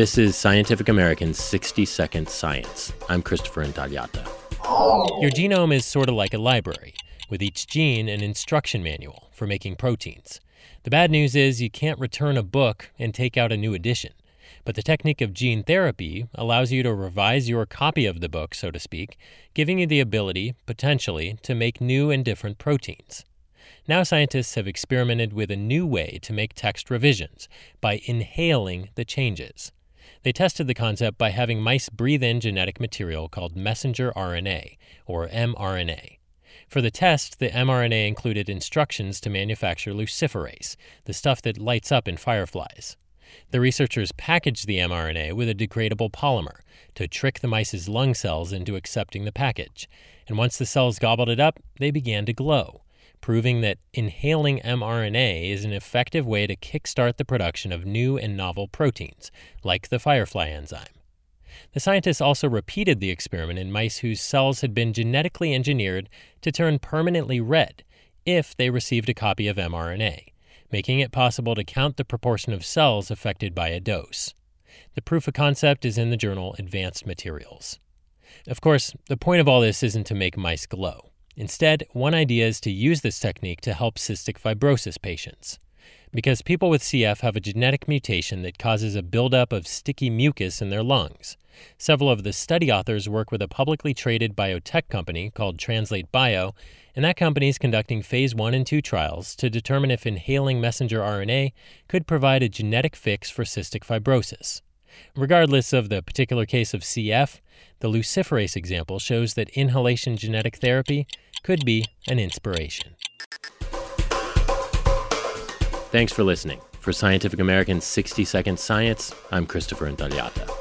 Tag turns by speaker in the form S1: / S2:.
S1: This is Scientific American's 60 Second Science. I'm Christopher Intagliata.
S2: Your genome is sort of like a library, with each gene an instruction manual for making proteins. The bad news is you can't return a book and take out a new edition. But the technique of gene therapy allows you to revise your copy of the book, so to speak, giving you the ability, potentially, to make new and different proteins. Now, scientists have experimented with a new way to make text revisions by inhaling the changes. They tested the concept by having mice breathe in genetic material called messenger RNA, or mRNA. For the test, the mRNA included instructions to manufacture luciferase, the stuff that lights up in fireflies. The researchers packaged the mRNA with a degradable polymer to trick the mice's lung cells into accepting the package, and once the cells gobbled it up, they began to glow, proving that inhaling mRNA is an effective way to kickstart the production of new and novel proteins, like the firefly enzyme. The scientists also repeated the experiment in mice whose cells had been genetically engineered to turn permanently red if they received a copy of mRNA making it possible to count the proportion of cells affected by a dose. The proof of concept is in the journal Advanced Materials. Of course, the point of all this isn't to make mice glow. Instead, one idea is to use this technique to help cystic fibrosis patients. Because people with CF have a genetic mutation that causes a buildup of sticky mucus in their lungs. Several of the study authors work with a publicly traded biotech company called Translate Bio and that company is conducting phase 1 and 2 trials to determine if inhaling messenger RNA could provide a genetic fix for cystic fibrosis. Regardless of the particular case of CF, the luciferase example shows that inhalation genetic therapy could be an inspiration.
S1: Thanks for listening. For Scientific American's 60 Second Science, I'm Christopher Intagliata.